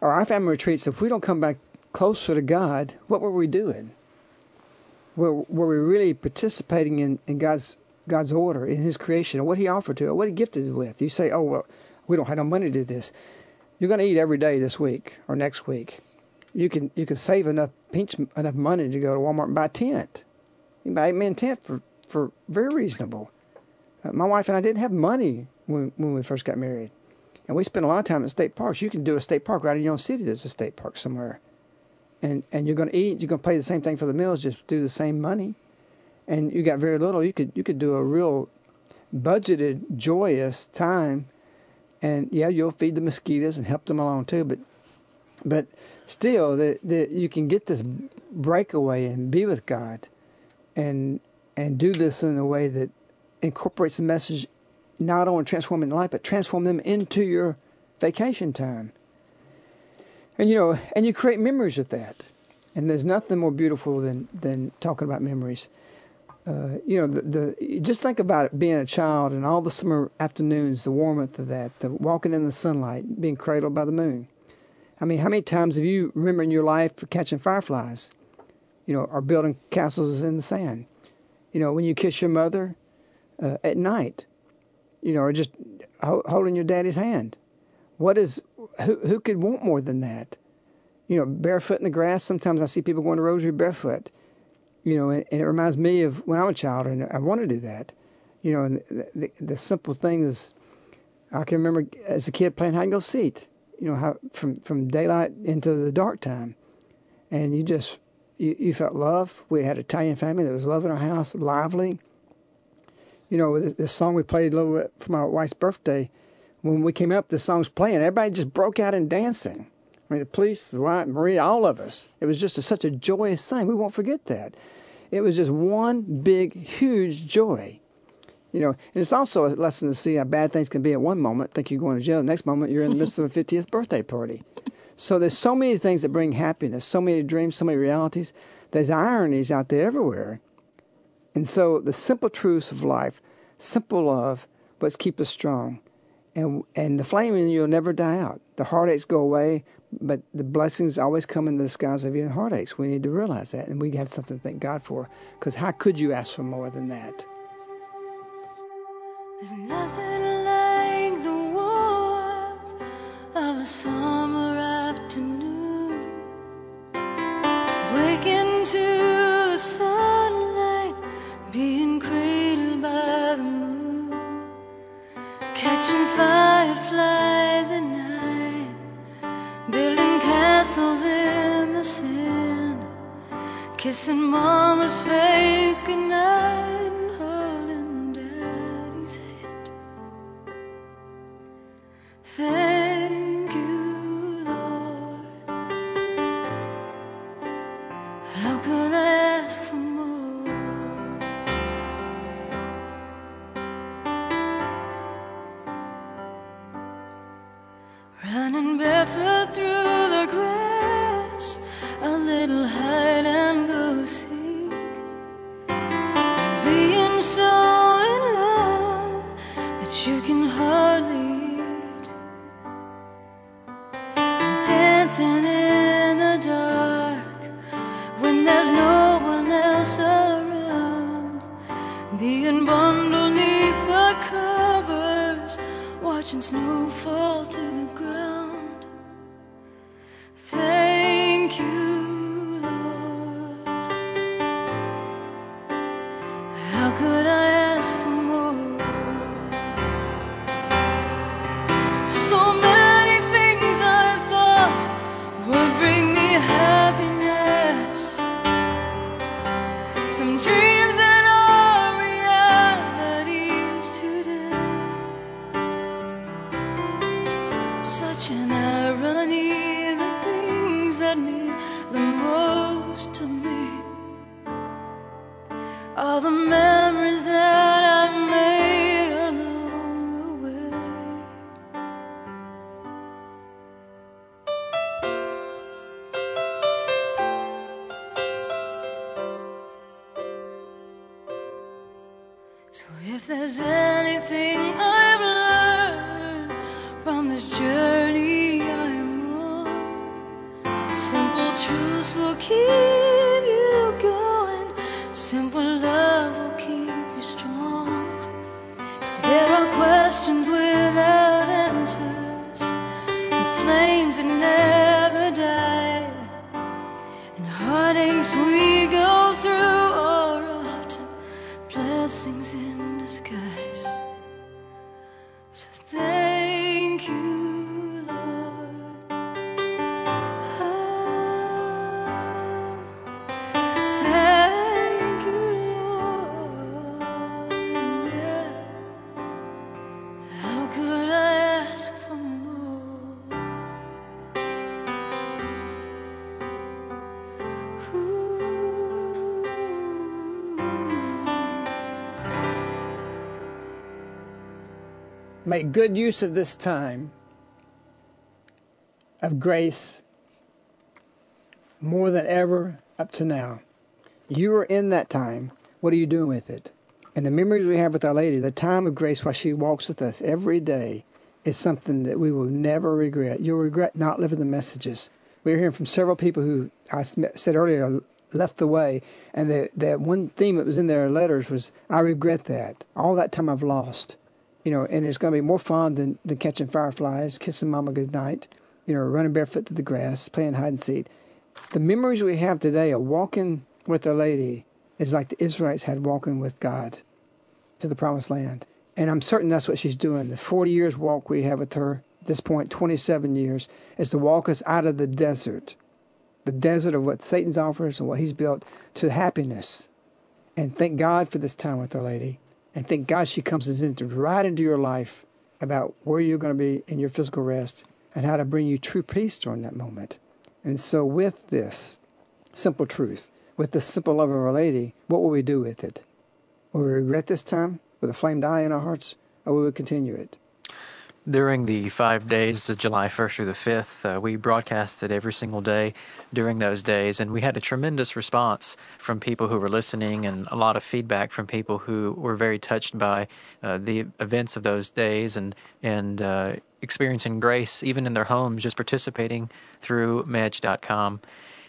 or our family retreats, if we don't come back closer to God, what were we doing? Were, were we really participating in, in God's God's order, in His creation, and what He offered to us, what He gifted us with? You say, oh, well, we don't have no money to do this. You're going to eat every day this week or next week. You can you can save enough pinch enough money to go to Walmart and buy a tent. You can buy a man tent for for very reasonable. Uh, my wife and I didn't have money when when we first got married, and we spent a lot of time at state parks. You can do a state park right in your own city. There's a state park somewhere, and and you're going to eat. You're going to pay the same thing for the meals. Just do the same money, and you got very little. You could you could do a real budgeted, joyous time, and yeah, you'll feed the mosquitoes and help them along too. But but still, the, the, you can get this breakaway and be with God, and and do this in a way that incorporates the message not only transforming life, but transform them into your vacation time. And you know, and you create memories with that. And there's nothing more beautiful than than talking about memories. Uh, you know, the, the just think about it being a child and all the summer afternoons, the warmth of that, the walking in the sunlight, being cradled by the moon. I mean, how many times have you remember in your life catching fireflies? You know, or building castles in the sand? You know, when you kiss your mother uh, at night, you know, or just ho- holding your daddy's hand. What is who who could want more than that? You know, barefoot in the grass. Sometimes I see people going to rosary barefoot. You know, and, and it reminds me of when I was a child, and I want to do that. You know, and the, the, the simple thing is, I can remember as a kid playing hide and go seek. You know, how from from daylight into the dark time, and you just you, you felt love. We had an Italian family that was love in our house, lively. You know, this, this song we played a little bit for my wife's birthday. When we came up, the song's playing. Everybody just broke out in dancing. I mean, the police, the wife, Maria, all of us. It was just a, such a joyous thing. We won't forget that. It was just one big, huge joy. You know, and it's also a lesson to see how bad things can be at one moment. Think you're going to jail. The next moment, you're in the midst of a 50th birthday party. So there's so many things that bring happiness, so many dreams, so many realities. There's ironies out there everywhere. And so the simple truths of life, simple love, but keep us strong. And and the flame in you will never die out. The heartaches go away, but the blessings always come in the disguise of even heartaches. We need to realize that, and we have something to thank God for. Because how could you ask for more than that? There's nothing like the warmth of a summer afternoon. Waking to the sunlight, being cradled by the moon, catching fireflies castles in the sand, kissing mama's face goodnight. and holding Daddy's Thank Such an irony, the things that mean Make good use of this time of grace more than ever up to now. You are in that time. What are you doing with it? And the memories we have with Our Lady, the time of grace while she walks with us every day, is something that we will never regret. You'll regret not living the messages. We're hearing from several people who I said earlier left the way, and the, the one theme that was in their letters was, I regret that. All that time I've lost. You know, and it's going to be more fun than, than catching fireflies, kissing mama goodnight, you know, running barefoot through the grass, playing hide and seek. The memories we have today of walking with Our Lady is like the Israelites had walking with God to the promised land. And I'm certain that's what she's doing. The 40 years walk we have with her, at this point, 27 years, is to walk us out of the desert, the desert of what Satan's offers and what he's built, to happiness. And thank God for this time with Our Lady. And thank God she comes right into your life about where you're going to be in your physical rest and how to bring you true peace during that moment. And so, with this simple truth, with the simple love of Our Lady, what will we do with it? Will we regret this time with a flame die in our hearts, or will we continue it? During the five days, of July 1st through the 5th, uh, we broadcasted every single day during those days, and we had a tremendous response from people who were listening and a lot of feedback from people who were very touched by uh, the events of those days and, and uh, experiencing grace even in their homes, just participating through mej.com.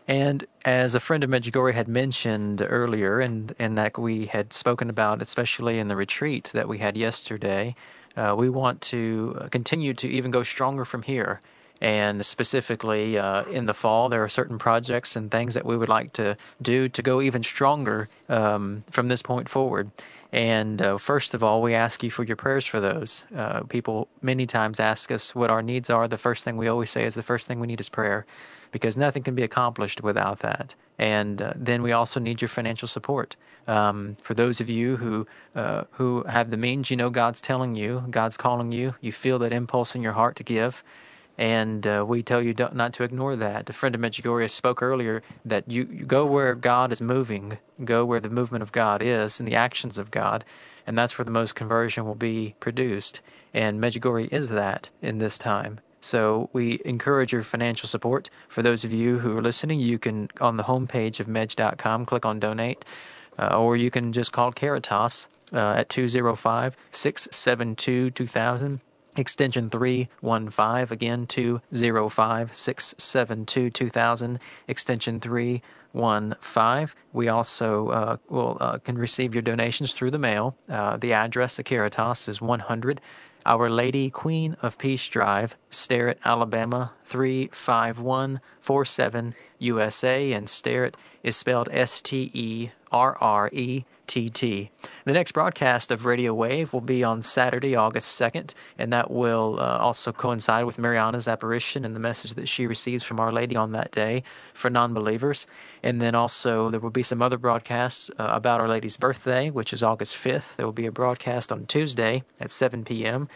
And as a friend of Medjugorje had mentioned earlier, and, and that we had spoken about, especially in the retreat that we had yesterday, uh, we want to continue to even go stronger from here. And specifically uh, in the fall, there are certain projects and things that we would like to do to go even stronger um, from this point forward. And uh, first of all, we ask you for your prayers for those. Uh, people many times ask us what our needs are. The first thing we always say is the first thing we need is prayer because nothing can be accomplished without that. And uh, then we also need your financial support. Um, for those of you who uh, who have the means, you know God's telling you, God's calling you. You feel that impulse in your heart to give, and uh, we tell you not to ignore that. A friend of Medjugorje spoke earlier that you, you go where God is moving, go where the movement of God is, and the actions of God, and that's where the most conversion will be produced. And Medjugorje is that in this time. So we encourage your financial support. For those of you who are listening, you can, on the homepage of mej.com, click on donate, uh, or you can just call Caritas uh, at 205 672 2000 extension 315 again 205 672 2000 extension 315 we also uh, will uh, can receive your donations through the mail. Uh, the address of caritas is 100 our Lady Queen of Peace Drive, Sterrett, Alabama 35147 USA, and Sterrett is spelled S T E R R E T T. The next broadcast of Radio Wave will be on Saturday, August 2nd, and that will uh, also coincide with Mirjana's apparition and the message that she receives from Our Lady on that day for non believers. And then also, there will be some other broadcasts uh, about Our Lady's birthday, which is August 5th. There will be a broadcast on Tuesday at 7 p.m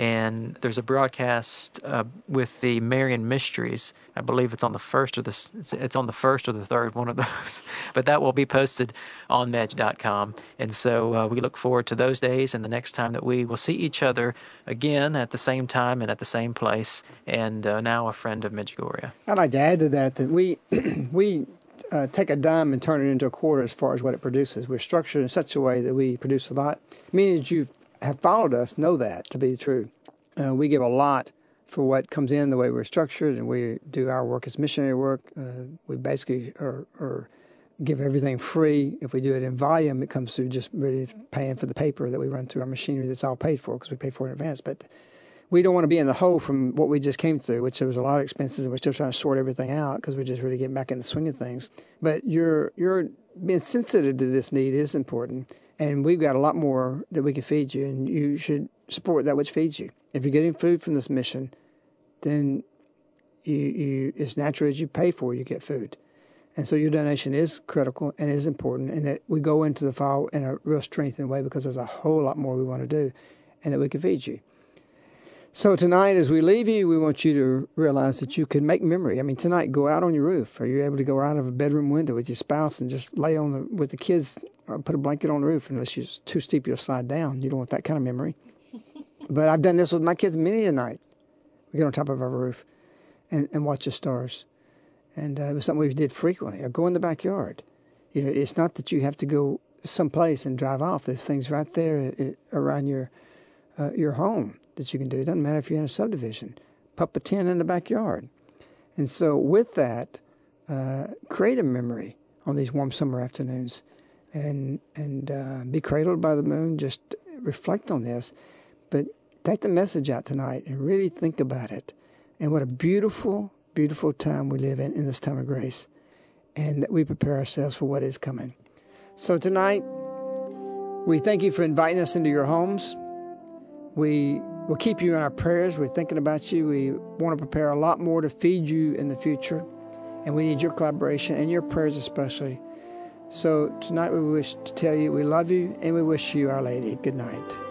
and there's a broadcast uh, with the Marian Mysteries. I believe it's on the first or the it's on the first or the third one of those, but that will be posted on mej.com. And so uh, we look forward to those days and the next time that we will see each other again at the same time and at the same place. And uh, now a friend of Medjugorje. I'd like to add to that that we we uh, take a dime and turn it into a quarter as far as what it produces. We're structured in such a way that we produce a lot. Meaning you have followed us know that to be true. Uh, we give a lot for what comes in the way we're structured, and we do our work as missionary work. Uh, we basically are, are, give everything free. If we do it in volume, it comes through just really paying for the paper that we run through our machinery that's all paid for because we pay for it in advance. But we don't want to be in the hole from what we just came through, which there was a lot of expenses, and we're still trying to sort everything out because we're just really getting back in the swing of things. But you're you're being sensitive to this need is important, and we've got a lot more that we can feed you, and you should support that which feeds you. If you're getting food from this mission, then you, you it's natural as you pay for, it, you get food. And so your donation is critical and is important, and that we go into the fall in a real strengthened way because there's a whole lot more we want to do, and that we can feed you. So tonight, as we leave you, we want you to realize that you can make memory. I mean, tonight, go out on your roof. Are you able to go out of a bedroom window with your spouse and just lay on the with the kids, or put a blanket on the roof? Unless you're too steep, you'll slide down. You don't want that kind of memory. but I've done this with my kids many a night. We get on top of our roof and, and watch the stars, and uh, it was something we did frequently. Or go in the backyard. You know, it's not that you have to go someplace and drive off. There's things right there it, around your uh, your home that you can do. It doesn't matter if you're in a subdivision. Pop a tent in the backyard. And so, with that, uh, create a memory on these warm summer afternoons and, and uh, be cradled by the moon. Just reflect on this. But take the message out tonight and really think about it. And what a beautiful, beautiful time we live in in this time of grace. And that we prepare ourselves for what is coming. So, tonight, we thank you for inviting us into your homes. We We'll keep you in our prayers. We're thinking about you. We want to prepare a lot more to feed you in the future. And we need your collaboration and your prayers especially. So tonight we wish to tell you we love you and we wish you, Our Lady, good night.